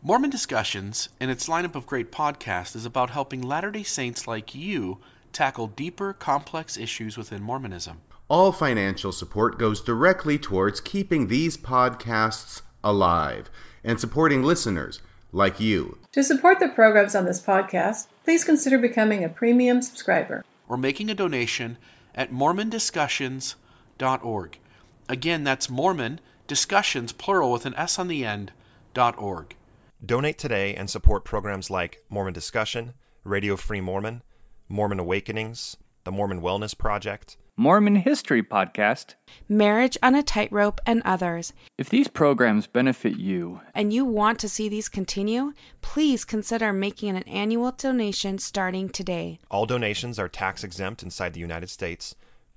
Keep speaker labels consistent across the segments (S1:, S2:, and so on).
S1: Mormon Discussions and its lineup of great podcasts is about helping Latter day Saints like you tackle deeper, complex issues within Mormonism.
S2: All financial support goes directly towards keeping these podcasts alive and supporting listeners like you.
S3: To support the programs on this podcast, please consider becoming a premium subscriber.
S1: or making a donation at mormondiscussions.org. Again, that's Mormon Discussions, plural with an S on the end, dot .org.
S4: Donate today and support programs like Mormon Discussion, Radio Free Mormon, Mormon Awakenings, the Mormon Wellness Project,
S5: Mormon History Podcast.
S6: Marriage on a Tightrope, and others.
S5: If these programs benefit you,
S6: And you want to see these continue, please consider making an annual donation starting today.
S4: all donations are tax exempt inside the United States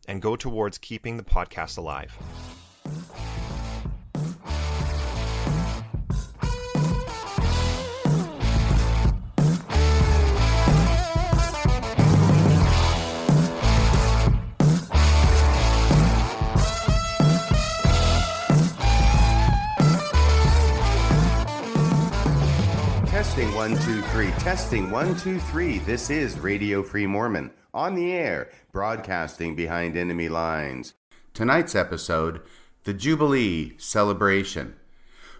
S4: and go towards keeping the podcast alive.
S2: One, two, three. Testing one, two, three. This is Radio Free Mormon on the air, broadcasting behind enemy lines. Tonight's episode The Jubilee Celebration.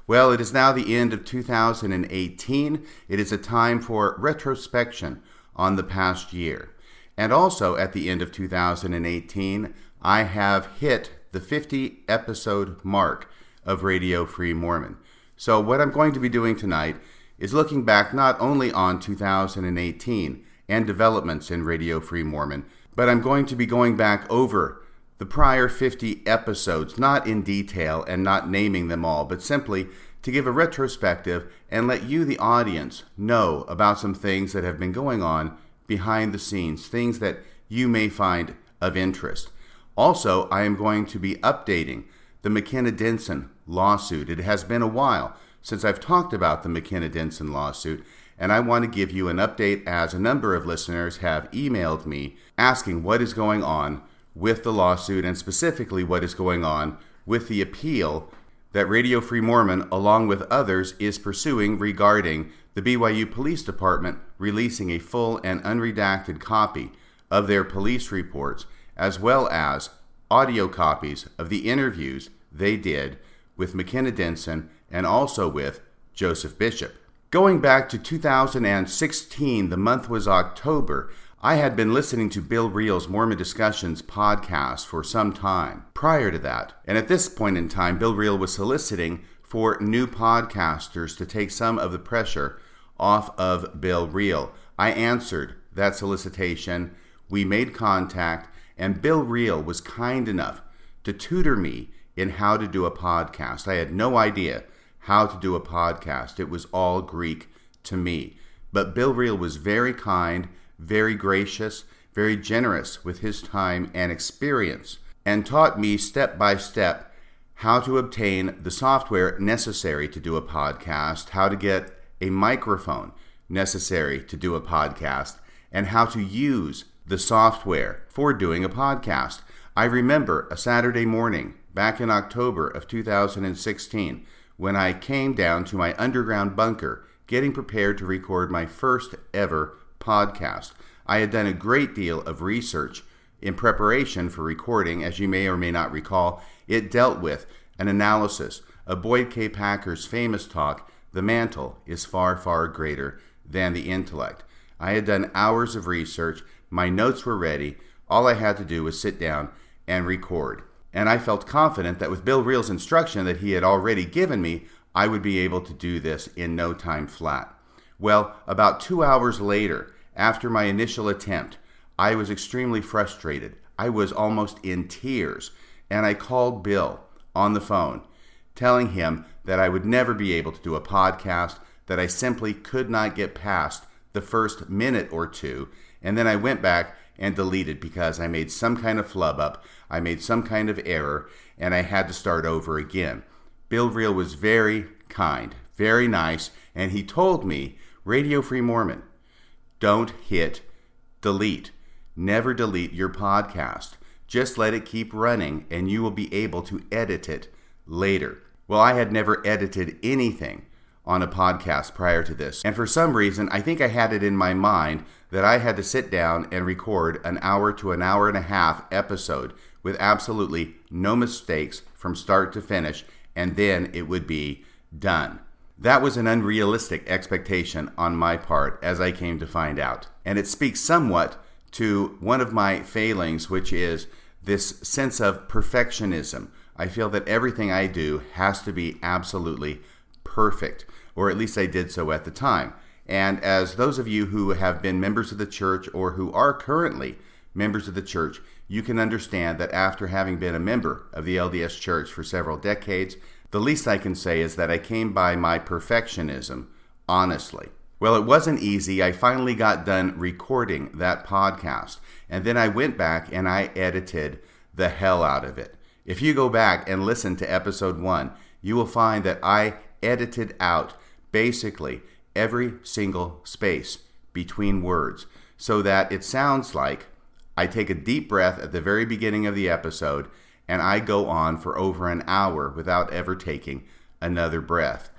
S2: Well, it is now the end of 2018. It is a time for retrospection on the past year. And also at the end of 2018, I have hit the 50 episode mark of Radio Free Mormon. So, what I'm going to be doing tonight is looking back not only on 2018 and developments in Radio Free Mormon, but I'm going to be going back over the prior 50 episodes, not in detail and not naming them all, but simply to give a retrospective and let you, the audience, know about some things that have been going on behind the scenes, things that you may find of interest. Also, I am going to be updating the McKenna Denson lawsuit. It has been a while since I've talked about the McKenna Denson lawsuit, and I want to give you an update as a number of listeners have emailed me asking what is going on with the lawsuit and specifically what is going on with the appeal that Radio Free Mormon, along with others, is pursuing regarding the BYU Police Department releasing a full and unredacted copy of their police reports, as well as audio copies of the interviews they did with McKenna Denson and also with Joseph Bishop. Going back to 2016, the month was October. I had been listening to Bill Reel's Mormon Discussions podcast for some time prior to that. And at this point in time, Bill Reel was soliciting for new podcasters to take some of the pressure off of Bill Reel. I answered that solicitation. We made contact, and Bill Reel was kind enough to tutor me in how to do a podcast. I had no idea how to do a podcast, it was all Greek to me. But Bill Reel was very kind, very gracious, very generous with his time and experience, and taught me step by step how to obtain the software necessary to do a podcast, how to get a microphone necessary to do a podcast, and how to use the software for doing a podcast. I remember a Saturday morning back in October of 2016 when I came down to my underground bunker getting prepared to record my first ever podcast. I had done a great deal of research in preparation for recording, as you may or may not recall. It dealt with an analysis of Boyd K. Packer's famous talk, The Mantle is Far, Far Greater Than the Intellect. I had done hours of research, my notes were ready, all I had to do was sit down and record. And I felt confident that with Bill Reel's instruction that he had already given me, I would be able to do this in no time flat. Well, about two hours later, after my initial attempt, I was extremely frustrated. I was almost in tears, and I called Bill on the phone, telling him that I would never be able to do a podcast, that I simply could not get past the first minute or two, and then I went back and deleted because I made some kind of flub up, I made some kind of error, and I had to start over again. Bill Reel was very kind, very nice, and he told me, Radio Free Mormon, don't hit delete. Never delete your podcast. Just let it keep running and you will be able to edit it later. Well, I had never edited anything on a podcast prior to this. And for some reason, I think I had it in my mind that I had to sit down and record an hour to an hour and a half episode with absolutely no mistakes from start to finish, and then it would be done. That was an unrealistic expectation on my part, as I came to find out. And it speaks somewhat to one of my failings, which is this sense of perfectionism. I feel that everything I do has to be absolutely perfect, or at least I did so at the time. And as those of you who have been members of the church or who are currently members of the church, you can understand that after having been a member of the LDS church for several decades, the least I can say is that I came by my perfectionism honestly. Well, it wasn't easy. I finally got done recording that podcast, and then I went back and I edited the hell out of it. If you go back and listen to episode one, you will find that I edited out basically every single space between words so that it sounds like I take a deep breath at the very beginning of the episode and I go on for over an hour without ever taking another breath.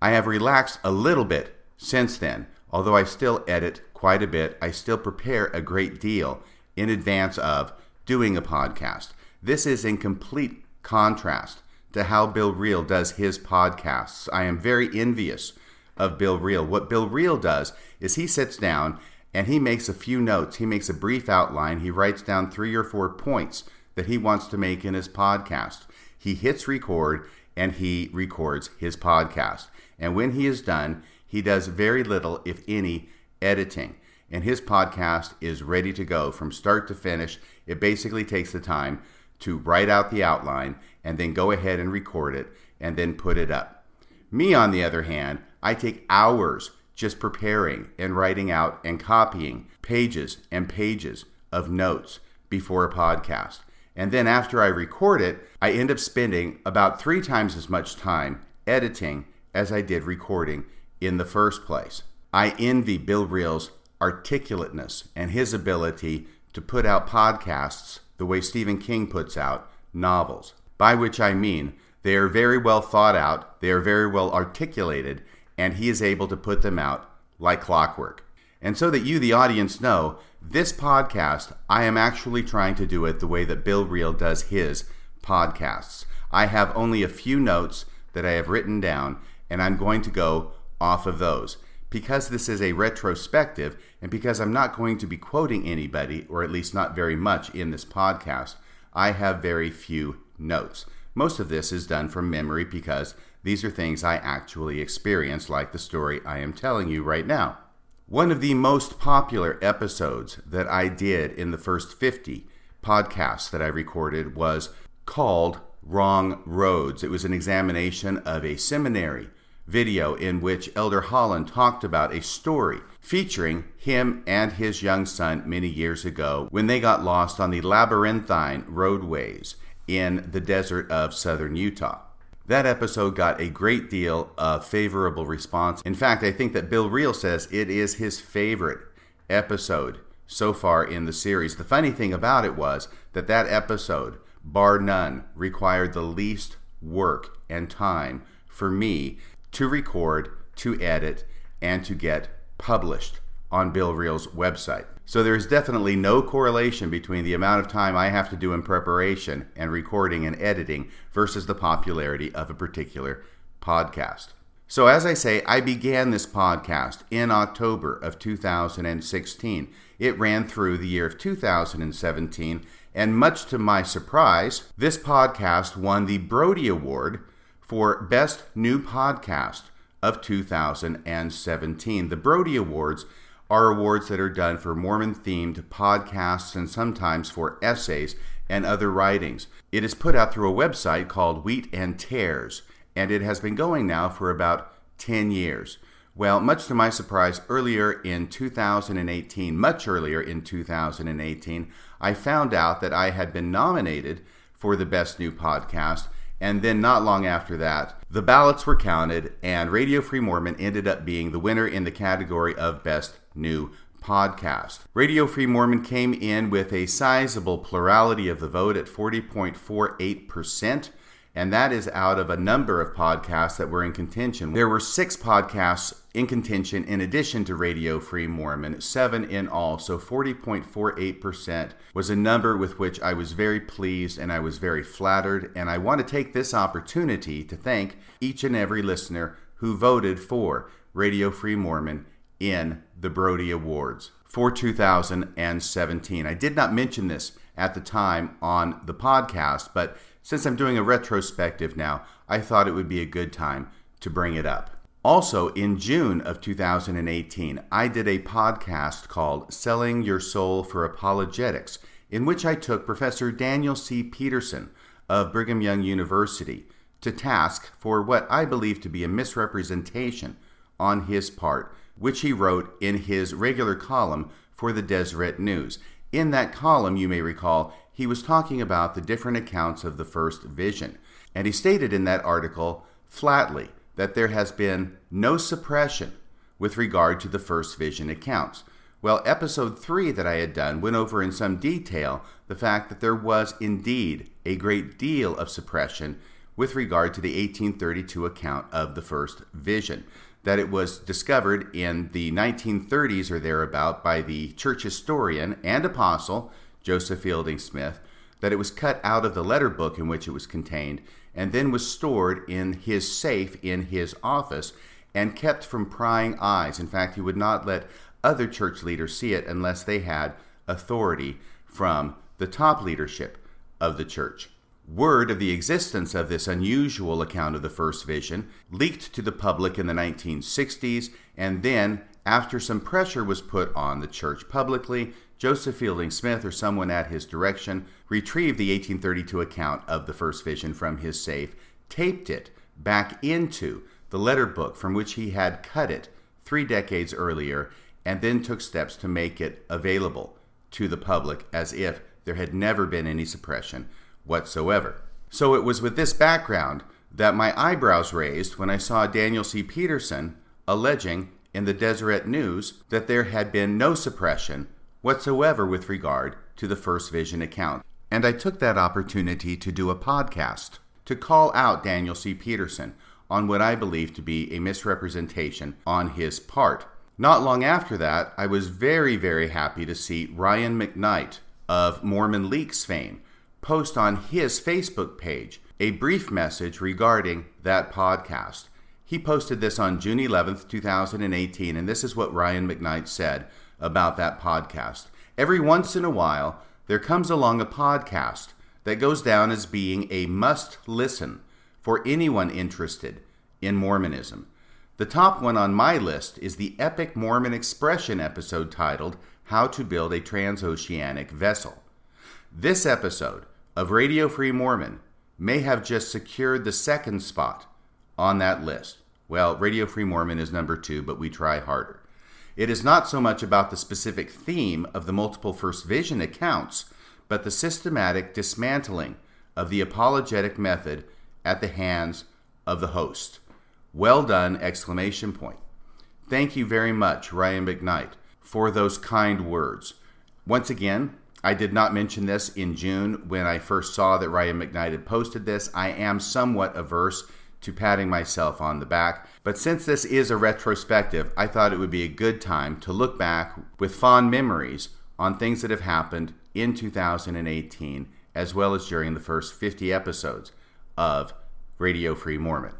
S2: I have relaxed a little bit since then, although I still edit quite a bit, I still prepare a great deal in advance of doing a podcast. This is in complete contrast to how Bill Reel does his podcasts. I am very envious of Bill Reel. What Bill Reel does is he sits down and he makes a few notes. He makes a brief outline. He writes down three or four points that he wants to make in his podcast. He hits record and he records his podcast. And when he is done, he does very little, if any, editing. And his podcast is ready to go from start to finish. It basically takes the time to write out the outline and then go ahead and record it and then put it up. Me, on the other hand, I take hours just preparing and writing out and copying pages and pages of notes before a podcast. And then after I record it, I end up spending about three times as much time editing as I did recording in the first place. I envy Bill Reel's articulateness and his ability to put out podcasts the way Stephen King puts out novels, by which I mean they are very well thought out, they are very well articulated, and he is able to put them out like clockwork. And so that you, the audience, know, this podcast, I am actually trying to do it the way that Bill Reel does his podcasts. I have only a few notes that I have written down, and I'm going to go off of those. Because this is a retrospective, and because I'm not going to be quoting anybody, or at least not very much in this podcast, I have very few notes. Most of this is done from memory because these are things I actually experienced, like the story I am telling you right now. One of the most popular episodes that I did in the first 50 podcasts that I recorded was called Wrong Roads. It was an examination of a seminary video in which Elder Holland talked about a story featuring him and his young son many years ago when they got lost on the labyrinthine roadways in the desert of southern Utah. That episode got a great deal of favorable response. In fact, I think that Bill Reel says it is his favorite episode so far in the series. The funny thing about it was that that episode, bar none, required the least work and time for me to record, to edit, and to get published on Bill Reel's website. So there's definitely no correlation between the amount of time I have to do in preparation and recording and editing versus the popularity of a particular podcast. So, as I say, I began this podcast in October of 2016. It ran through the year of 2017, and much to my surprise, this podcast won the Brodie Award for Best New Podcast of 2017. The Brodie Awards are awards that are done for Mormon themed podcasts and sometimes for essays and other writings. It is put out through a website called Wheat and Tares, and it has been going now for about 10 years. Well, much to my surprise, earlier in 2018, much earlier in 2018, I found out that I had been nominated for the Best New Podcast and then, not long after that, the ballots were counted, and Radio Free Mormon ended up being the winner in the category of Best New Podcast. Radio Free Mormon came in with a sizable plurality of the vote at 40.48%, and that is out of a number of podcasts that were in contention. There were six podcasts in contention in addition to Radio Free Mormon, seven in all, so 40.48% was a number with which I was very pleased and I was very flattered. And I want to take this opportunity to thank each and every listener who voted for Radio Free Mormon in the Brodie Awards for 2017. I did not mention this at the time on the podcast, but since I'm doing a retrospective now, I thought it would be a good time to bring it up. Also, in June of 2018, I did a podcast called Selling Your Soul for Apologetics, in which I took Professor Daniel C. Peterson of Brigham Young University to task for what I believe to be a misrepresentation on his part, which he wrote in his regular column for the Deseret News. In that column, you may recall, he was talking about the different accounts of the first vision. And he stated in that article flatly that there has been no suppression with regard to the first vision accounts. Well, episode 3 that I had done went over in some detail the fact that there was indeed a great deal of suppression with regard to the 1832 account of the first vision. That it was discovered in the 1930s or thereabout by the church historian and apostle Joseph Fielding Smith, that it was cut out of the letter book in which it was contained and then was stored in his safe in his office and kept from prying eyes. In fact, he would not let other church leaders see it unless they had authority from the top leadership of the church. Word of the existence of this unusual account of the first vision leaked to the public in the 1960s, and then, after some pressure was put on the church publicly, Joseph Fielding Smith or someone at his direction retrieved the 1832 account of the first vision from his safe, taped it back into the letter book from which he had cut it three decades earlier, and then took steps to make it available to the public as if there had never been any suppression whatsoever. So it was with this background that my eyebrows raised when I saw Daniel C. Peterson alleging in the Deseret News that there had been no suppression whatsoever with regard to the First Vision account. And I took that opportunity to do a podcast to call out Daniel C. Peterson on what I believe to be a misrepresentation on his part. Not long after that, I was very, very happy to see Ryan McKnight of Mormon Leaks fame post on his Facebook page a brief message regarding that podcast. He posted this on June 11th, 2018, and this is what Ryan McKnight said about that podcast. Every once in a while, there comes along a podcast that goes down as being a must listen for anyone interested in Mormonism. The top one on my list is the Epic Mormon Expression episode titled How to Build a Transoceanic Vessel. This episode of Radio Free Mormon may have just secured the second spot on that list. Well, Radio Free Mormon is number two, but we try harder. It is not so much about the specific theme of the multiple First Vision accounts, but the systematic dismantling of the apologetic method at the hands of the host. Well done! Exclamation point. Thank you very much, Ryan McKnight, for those kind words. Once again, I did not mention this in June when I first saw that Ryan McKnight had posted this. I am somewhat averse to patting myself on the back. But since this is a retrospective, I thought it would be a good time to look back with fond memories on things that have happened in 2018, as well as during the first 50 episodes of Radio Free Mormon.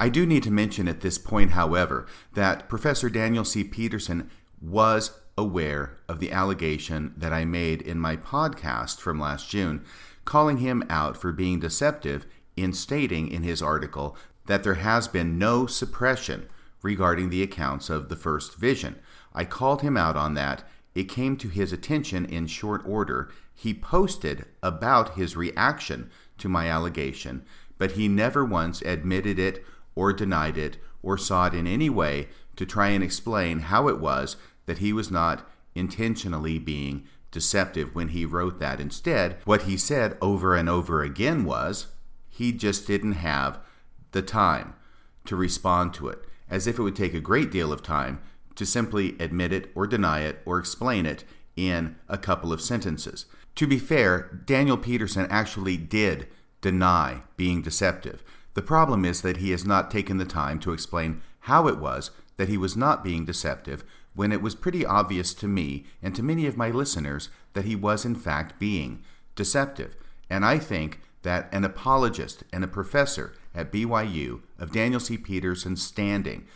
S2: I do need to mention at this point, however, that Professor Daniel C. Peterson was aware of the allegation that I made in my podcast from last June, calling him out for being deceptive in stating in his article that there has been no suppression regarding the accounts of the first vision. I called him out on that. It came to his attention in short order. He posted about his reaction to my allegation, but he never once admitted it or denied it or sought in any way to try and explain how it was that he was not intentionally being deceptive when he wrote that. Instead, what he said over and over again was, he just didn't have the time to respond to it, as if it would take a great deal of time to simply admit it or deny it or explain it in a couple of sentences. To be fair, Daniel Peterson actually did deny being deceptive. The problem is that he has not taken the time to explain how it was that he was not being deceptive when it was pretty obvious to me and to many of my listeners that he was in fact being deceptive. And I think that an apologist and a professor at BYU of Daniel C. Peterson's standing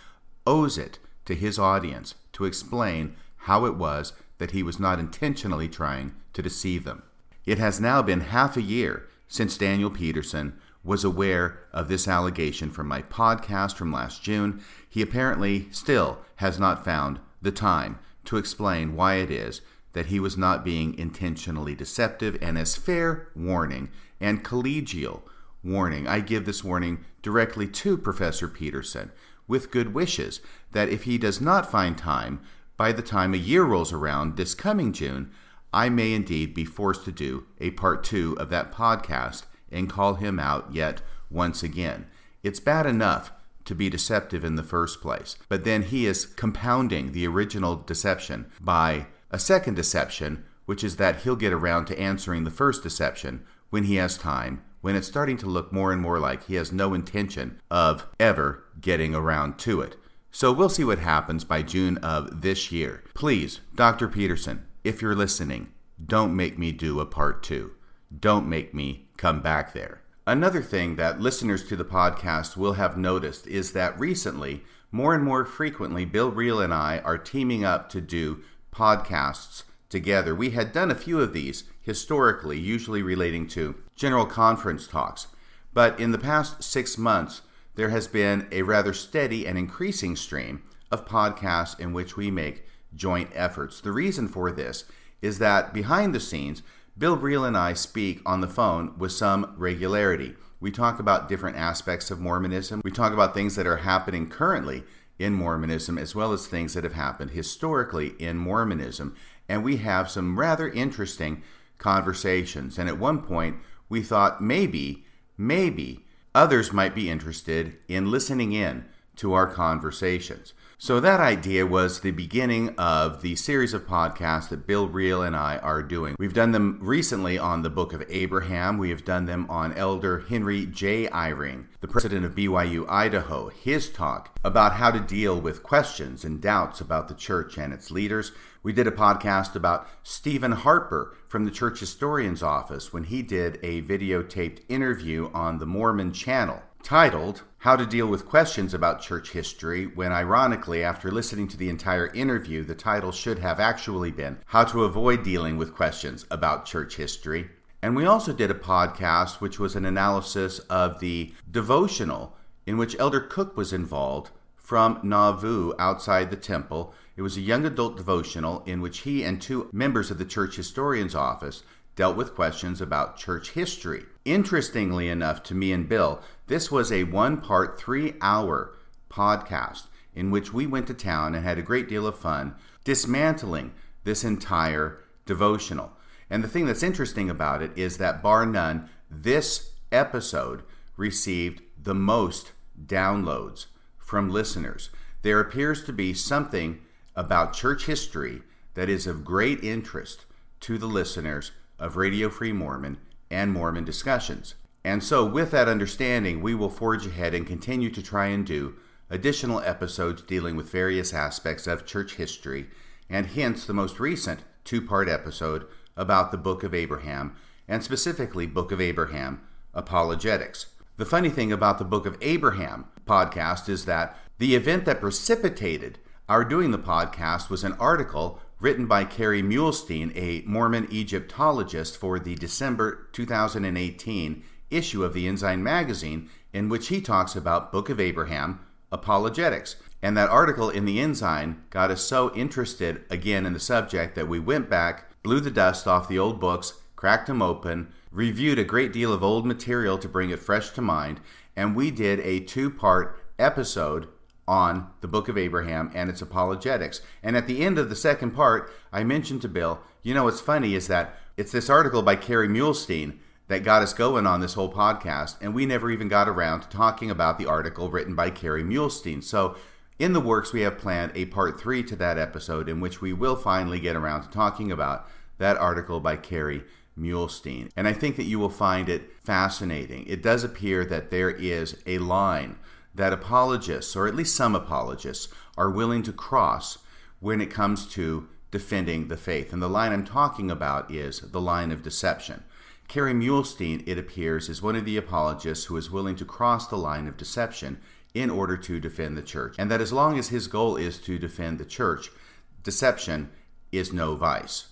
S2: owes it to his audience to explain how it was that he was not intentionally trying to deceive them. It has now been half a year since Daniel Peterson was aware of this allegation from my podcast from last June. He apparently still has not found the time to explain why it is that he was not being intentionally deceptive, and as fair warning and collegial warning, I give this warning directly to Professor Peterson with good wishes that if he does not find time by the time a year rolls around this coming June, I may indeed be forced to do a part two of that podcast and call him out yet once again. It's bad enough to be deceptive in the first place, but then he is compounding the original deception by a second deception, which is that he'll get around to answering the first deception when he has time, when it's starting to look more and more like he has no intention of ever getting around to it. So we'll see what happens by June of this year. Please, Dr. Peterson, if you're listening, don't make me do a part two. Don't make me come back there. Another thing that listeners to the podcast will have noticed is that recently, more and more frequently, Bill Reel and I are teaming up to do podcasts together. We had done a few of these historically, usually relating to general conference talks. But in the past six months, there has been a rather steady and increasing stream of podcasts in which we make joint efforts. The reason for this is that behind the scenes, Bill Reel and I speak on the phone with some regularity. We talk about different aspects of Mormonism. We talk about things that are happening currently in Mormonism, as well as things that have happened historically in Mormonism. And we have some rather interesting conversations. And at one point, we thought maybe, maybe others might be interested in listening in to our conversations. So, that idea was the beginning of the series of podcasts that Bill Reel and I are doing. We've done them recently on the Book of Abraham. We have done them on Elder Henry J. Eyring, the president of BYU Idaho, his talk about how to deal with questions and doubts about the church and its leaders. We did a podcast about Steven Harper from the Church Historian's Office when he did a videotaped interview on the Mormon Channel titled How to Deal with Questions About Church History, when ironically, after listening to the entire interview, the title should have actually been How to Avoid Dealing with Questions About Church History. And we also did a podcast which was an analysis of the devotional in which Elder Cook was involved from Nauvoo outside the temple. It was a young adult devotional in which he and two members of the church historian's office dealt with questions about church history. Interestingly enough to me and Bill, this was a one part, three hour podcast in which we went to town and had a great deal of fun dismantling this entire devotional. And the thing that's interesting about it is that, bar none, this episode received the most downloads from listeners. There appears to be something about church history that is of great interest to the listeners of Radio Free Mormon and Mormon discussions. And so, with that understanding, we will forge ahead and continue to try and do additional episodes dealing with various aspects of church history, and hence the most recent two part episode about the Book of Abraham, and specifically Book of Abraham apologetics. The funny thing about the Book of Abraham podcast is that the event that precipitated our doing the podcast was an article written by Kerry Muhlestein, a Mormon Egyptologist, for the December 2018 issue of the Ensign magazine, in which he talks about Book of Abraham apologetics. And that article in the Ensign got us so interested again in the subject that we went back, blew the dust off the old books, cracked them open, reviewed a great deal of old material to bring it fresh to mind, and we did a two part episode on the book of Abraham and its apologetics. And at the end of the second part, I mentioned to Bill, you know what's funny is that it's this article by Kerry Muhlestein that got us going on this whole podcast, and we never even got around to talking about the article written by Kerry Muhlestein. So, in the works, we have planned a part three to that episode in which we will finally get around to talking about that article by Kerry Muhlestein. And I think that you will find it fascinating. It does appear that there is a line that apologists, or at least some apologists, are willing to cross when it comes to defending the faith. And the line I'm talking about is the line of deception. Kerry Muhlestein, it appears, is one of the apologists who is willing to cross the line of deception in order to defend the church. And that as long as his goal is to defend the church, deception is no vice.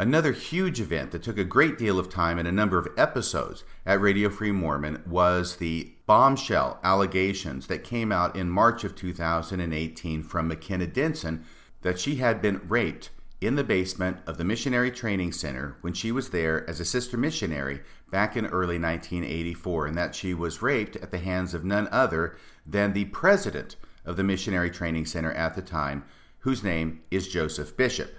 S2: Another huge event that took a great deal of time and a number of episodes at Radio Free Mormon was the bombshell allegations that came out in March of 2018 from McKenna Denson that she had been raped in the basement of the Missionary Training Center when she was there as a sister missionary back in early 1984, and that she was raped at the hands of none other than the president of the Missionary Training Center at the time, whose name is Joseph Bishop.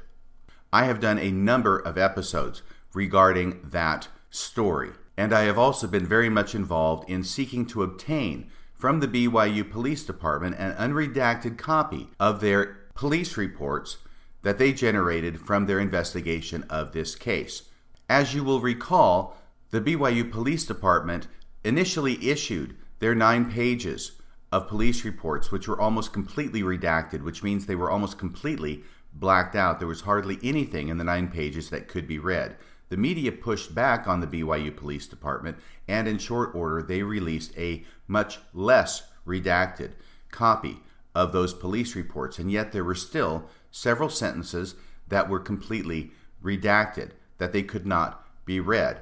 S2: I have done a number of episodes regarding that story, and I have also been very much involved in seeking to obtain from the BYU Police Department an unredacted copy of their police reports that they generated from their investigation of this case. As you will recall, the BYU Police Department initially issued their nine pages of police reports, which were almost completely redacted, which means they were almost completely blacked out. There was hardly anything in the nine pages that could be read. The media pushed back on the BYU Police Department, and in short order, they released a much less redacted copy of those police reports. And yet, there were still several sentences that were completely redacted, that they could not be read.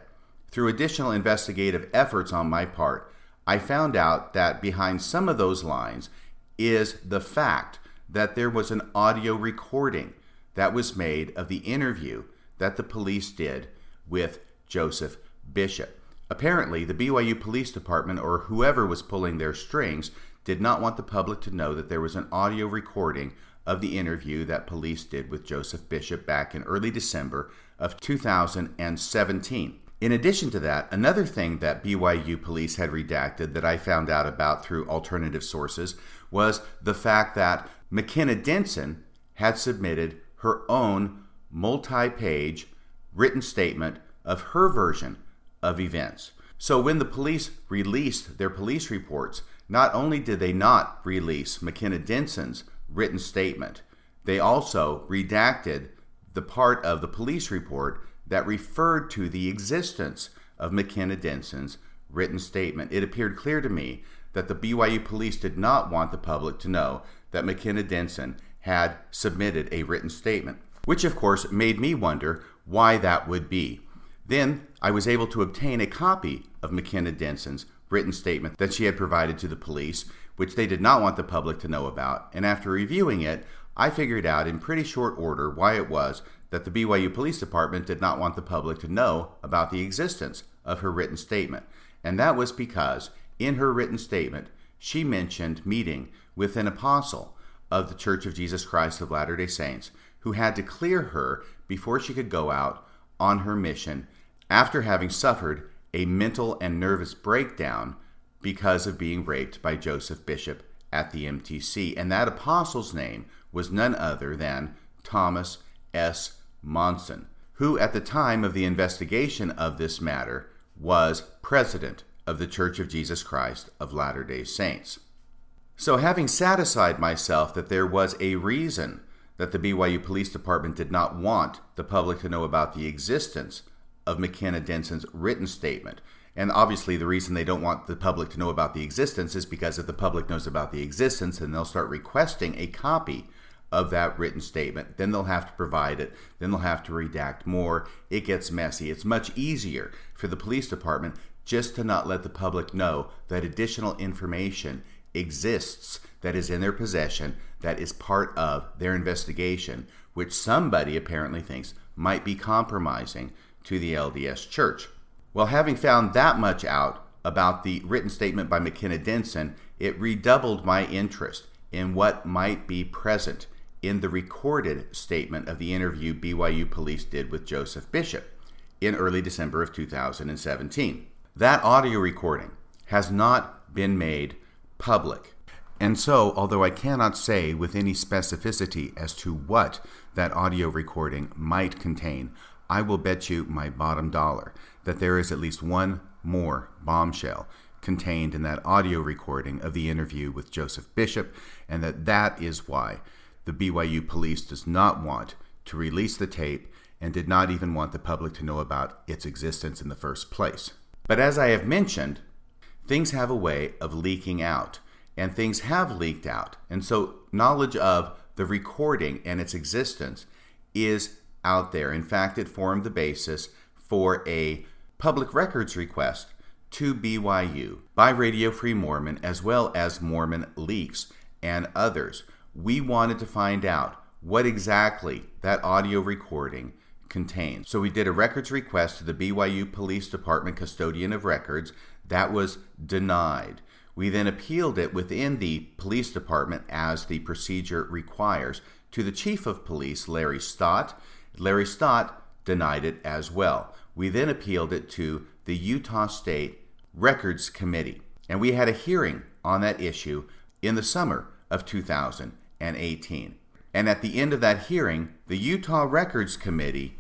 S2: Through additional investigative efforts on my part, I found out that behind some of those lines is the fact that there was an audio recording that was made of the interview that the police did with Joseph Bishop. Apparently, the BYU Police Department or whoever was pulling their strings did not want the public to know that there was an audio recording of the interview that police did with Joseph Bishop back in early December of 2017. In addition to that, another thing that BYU police had redacted that I found out about through alternative sources was the fact that McKenna Denson had submitted her own multi page written statement of her version of events. So when the police released their police reports, not only did they not release McKenna Denson's written statement, they also redacted the part of the police report that referred to the existence of McKenna Denson's written statement. It appeared clear to me that the BYU police did not want the public to know that McKenna Denson had submitted a written statement, which of course made me wonder why that would be. Then I was able to obtain a copy of McKenna Denson's written statement that she had provided to the police, which they did not want the public to know about. And after reviewing it, I figured out in pretty short order why it was that the BYU Police Department did not want the public to know about the existence of her written statement. And that was because in her written statement, she mentioned meeting with an apostle of the Church of Jesus Christ of Latter day Saints who had to clear her before she could go out on her mission after having suffered a mental and nervous breakdown because of being raped by Joseph Bishop at the MTC. And that apostle's name was none other than Thomas S. Monson, who at the time of the investigation of this matter was president of the Church of Jesus Christ of Latter day Saints. So, having satisfied myself that there was a reason that the BYU Police Department did not want the public to know about the existence of McKenna Denson's written statement, and obviously the reason they don't want the public to know about the existence is because if the public knows about the existence, then they'll start requesting a copy of that written statement. Then they'll have to provide it. Then they'll have to redact more. It gets messy. It's much easier for the police department just to not let the public know that additional information exists that is in their possession that is part of their investigation, which somebody apparently thinks might be compromising to the LDS Church. Well, having found that much out about the written statement by McKenna Denson, it redoubled my interest in what might be present in the recorded statement of the interview BYU police did with Joseph Bishop in early December of 2017. That audio recording has not been made public. And so, although I cannot say with any specificity as to what that audio recording might contain, I will bet you my bottom dollar that there is at least one more bombshell contained in that audio recording of the interview with Joseph Bishop, and that that is why the BYU police does not want to release the tape and did not even want the public to know about its existence in the first place. But as I have mentioned, things have a way of leaking out, and things have leaked out. And so knowledge of the recording and its existence is out there. In fact, it formed the basis for a public records request to BYU by Radio Free Mormon as well as Mormon Leaks and others. We wanted to find out what exactly that audio recording contained. So we did a records request to the BYU Police Department custodian of records. That was denied. We then appealed it within the police department as the procedure requires to the chief of police, Larry Stott. Larry Stott denied it as well. We then appealed it to the Utah State Records Committee, and we had a hearing on that issue in the summer of 2018. And at the end of that hearing, the Utah Records Committee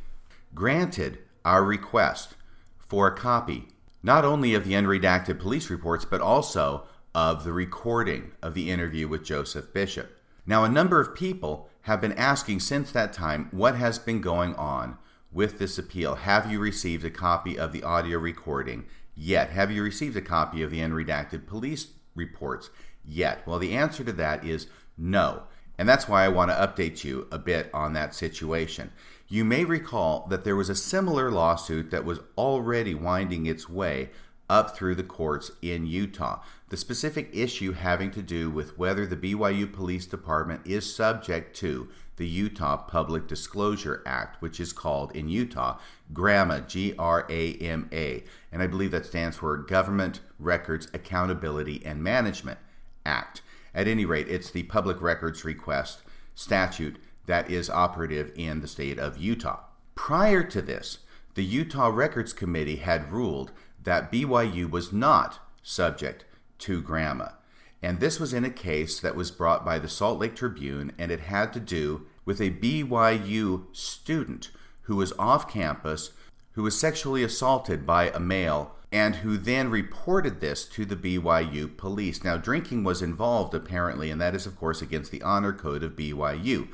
S2: granted our request for a copy not only of the unredacted police reports, but also of the recording of the interview with Joseph Bishop. Now, a number of people have been asking since that time what has been going on with this appeal. Have you received a copy of the audio recording yet? Have you received a copy of the unredacted police reports yet? Well, the answer to that is no. And that's why I want to update you a bit on that situation. You may recall that there was a similar lawsuit that was already winding its way up through the courts in Utah. The specific issue having to do with whether the BYU Police Department is subject to the Utah Public Disclosure Act, which is called in Utah GRAMA, G R A M A. And I believe that stands for Government Records Accountability and Management Act. At any rate, it's the public records request statute that is operative in the state of Utah. Prior to this, the Utah Records Committee had ruled that BYU was not subject to GRAMA. And this was in a case that was brought by the Salt Lake Tribune, and it had to do with a BYU student who was off campus, who was sexually assaulted by a male, and who then reported this to the BYU police. Now, drinking was involved apparently, and that is, of course, against the honor code of BYU.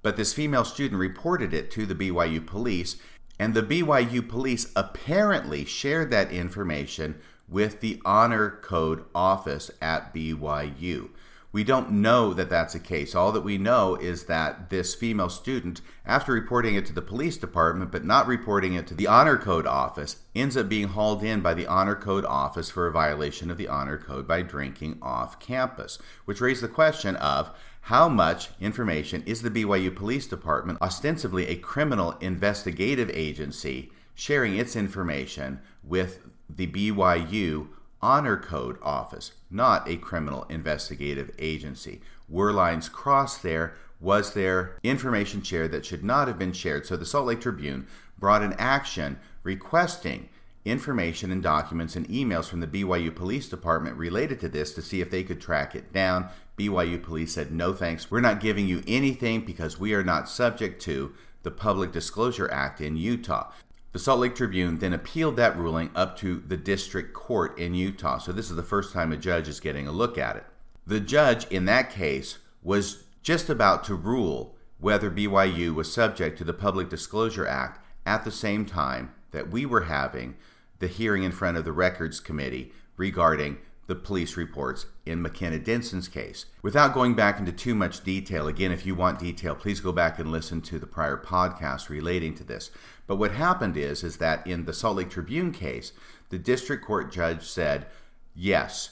S2: But this female student reported it to the BYU police, and the BYU police apparently shared that information with the Honor Code office at BYU. We don't know that that's the case. All that we know is that this female student, after reporting it to the police department but not reporting it to the Honor Code office, ends up being hauled in by the Honor Code office for a violation of the Honor Code by drinking off campus, which raised the question of how much information is the BYU Police Department, ostensibly a criminal investigative agency, sharing its information with the BYU Honor Code Office, not a criminal investigative agency? Were lines crossed there? Was there information shared that should not have been shared? So the Salt Lake Tribune brought an action requesting information and documents and emails from the BYU Police Department related to this to see if they could track it down. BYU Police said, no thanks, we're not giving you anything because we are not subject to the Public Disclosure Act in Utah. The Salt Lake Tribune then appealed that ruling up to the district court in Utah. So this is the first time a judge is getting a look at it. The judge in that case was just about to rule whether BYU was subject to the Public Disclosure Act at the same time that we were having the hearing in front of the Records Committee regarding the police reports in McKenna Denson's case. Without going back into too much detail, again, if you want detail, please go back and listen to the prior podcast relating to this. But what happened is, is that in the Salt Lake Tribune case, the district court judge said, yes,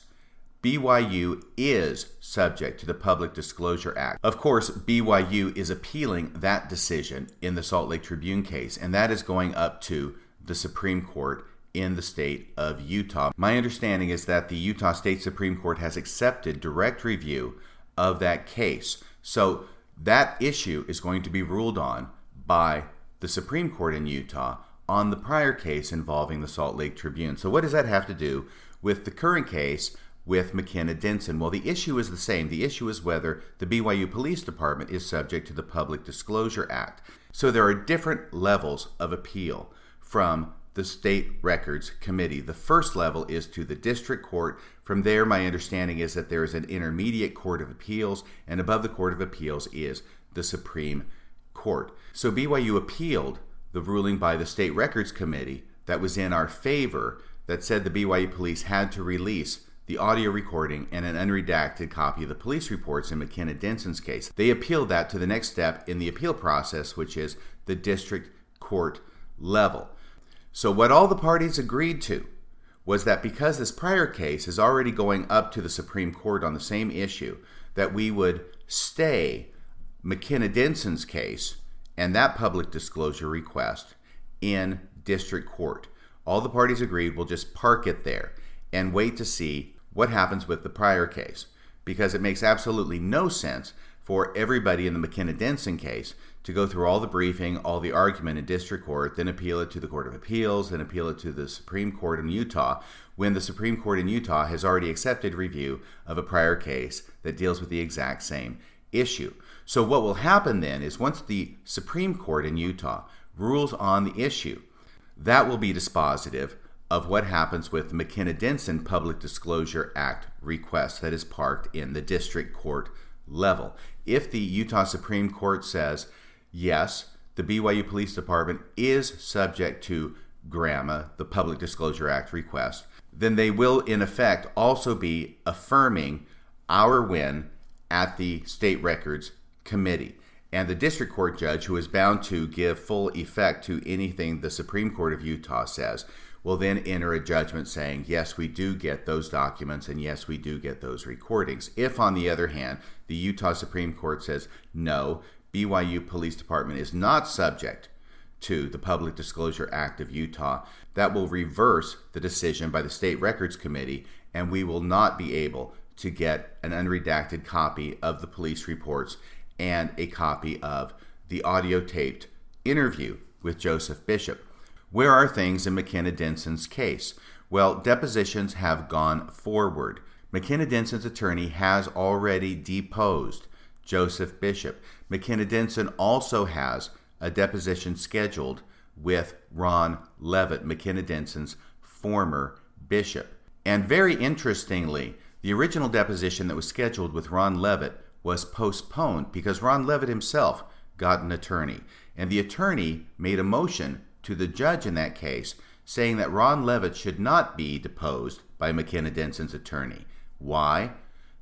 S2: BYU is subject to the Public Disclosure Act. Of course, BYU is appealing that decision in the Salt Lake Tribune case, and that is going up to the Supreme Court in the state of Utah. My understanding is that the Utah State Supreme Court has accepted direct review of that case. So that issue is going to be ruled on by the Supreme Court in Utah on the prior case involving the Salt Lake Tribune. So, what does that have to do with the current case with McKenna Denson? Well, the issue is the same. The issue is whether the BYU Police Department is subject to the Public Disclosure Act. So there are different levels of appeal from the State Records Committee. The first level is to the district court. From there, my understanding is that there is an intermediate court of appeals, and above the court of appeals is the Supreme Court. So BYU appealed the ruling by the State Records Committee that was in our favor that said the BYU police had to release the audio recording and an unredacted copy of the police reports in McKenna Denson's case. They appealed that to the next step in the appeal process, which is the district court level. So, what all the parties agreed to was that because this prior case is already going up to the Supreme Court on the same issue, that we would stay McKenna Denson's case and that public disclosure request in district court. All the parties agreed we'll just park it there and wait to see what happens with the prior case because it makes absolutely no sense for everybody in the McKenna Denson case to go through all the briefing, all the argument in district court, then appeal it to the Court of Appeals, then appeal it to the Supreme Court in Utah, when the Supreme Court in Utah has already accepted review of a prior case that deals with the exact same issue. So, what will happen then is once the Supreme Court in Utah rules on the issue, that will be dispositive of what happens with the McKenna Denson Public Disclosure Act request that is parked in the district court level. If the Utah Supreme Court says, yes, the BYU Police Department is subject to GRAMA, the Public Disclosure Act request, then they will, in effect, also be affirming our win at the State Records Committee. And the district court judge, who is bound to give full effect to anything the Supreme Court of Utah says, will then enter a judgment saying, yes, we do get those documents and yes, we do get those recordings. If, on the other hand, the Utah Supreme Court says, no, BYU Police Department is not subject to the Public Disclosure Act of Utah, that will reverse the decision by the State Records Committee, and we will not be able to get an unredacted copy of the police reports and a copy of the audio taped interview with Joseph Bishop. Where are things in McKenna Denson's case? Well, depositions have gone forward. McKenna Denson's attorney has already deposed Joseph Bishop. McKenna Denson also has a deposition scheduled with Ron Levitt, McKenna Denson's former bishop. And very interestingly, the original deposition that was scheduled with Ron Levitt was postponed because Ron Levitt himself got an attorney. And the attorney made a motion to the judge in that case saying that Ron Levitt should not be deposed by McKenna Denson's attorney. Why?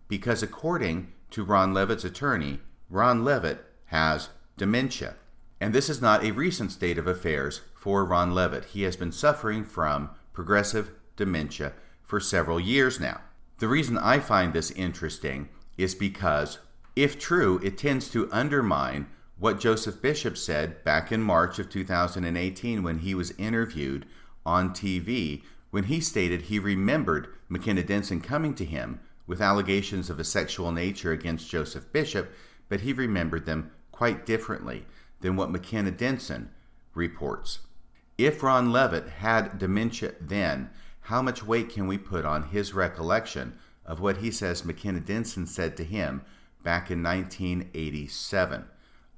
S2: Because according to Ron Levitt's attorney, Ron Levitt has dementia. And this is not a recent state of affairs for Ron Levitt. He has been suffering from progressive dementia for several years now. The reason I find this interesting is because, if true, it tends to undermine what Joseph Bishop said back in March of 2018 when he was interviewed on TV, when he stated he remembered McKenna Denson coming to him with allegations of a sexual nature against Joseph Bishop, but he remembered them quite differently than what McKenna Denson reports. If Ron Levitt had dementia then, how much weight can we put on his recollection of what he says McKenna Denson said to him back in 1987?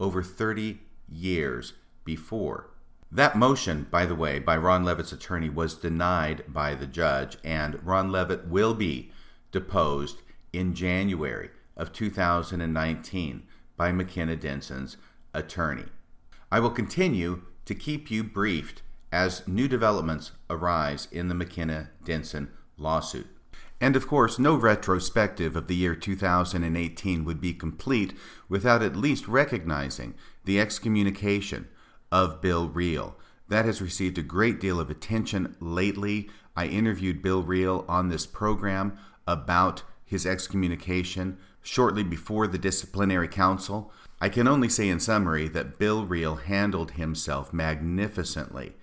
S2: Over 30 years before. That motion, by the way, by Ron Levitt's attorney was denied by the judge, and Ron Levitt will be deposed in January of 2019 by McKenna Denson's attorney. I will continue to keep you briefed as new developments arise in the McKenna Denson lawsuit. And of course, no retrospective of the year 2018 would be complete without at least recognizing the excommunication of Bill Reel. That has received a great deal of attention lately. I interviewed Bill Reel on this program about his excommunication shortly before the disciplinary council. I can only say in summary that Bill Reel handled himself magnificently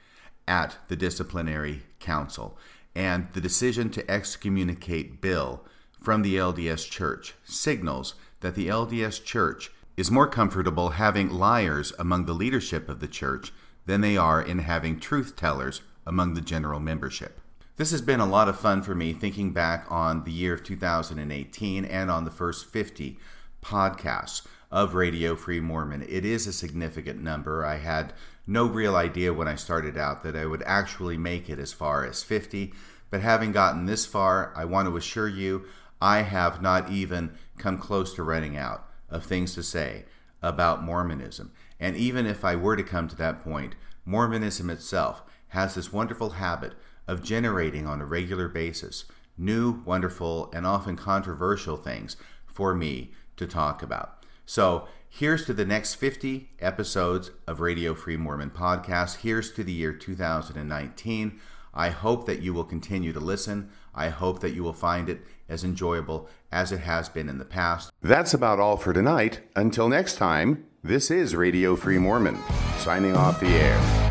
S2: at the disciplinary council and the decision to excommunicate Bill from the LDS Church signals that the LDS Church is more comfortable having liars among the leadership of the church than they are in having truth tellers among the general membership. This has been a lot of fun for me thinking back on the year of 2018 and on the first 50 podcasts of Radio Free Mormon. It is a significant number. I had no real idea when I started out that I would actually make it as far as 50, but having gotten this far, I want to assure you I have not even come close to running out of things to say about Mormonism. And even if I were to come to that point, Mormonism itself has this wonderful habit of generating on a regular basis new, wonderful, and often controversial things for me to talk about. So here's to the next 50 episodes of Radio Free Mormon Podcast. Here's to the year 2019. I hope that you will continue to listen. I hope that you will find it as enjoyable as it has been in the past.
S7: That's about all for tonight. Until next time, this is Radio Free Mormon, signing off the air.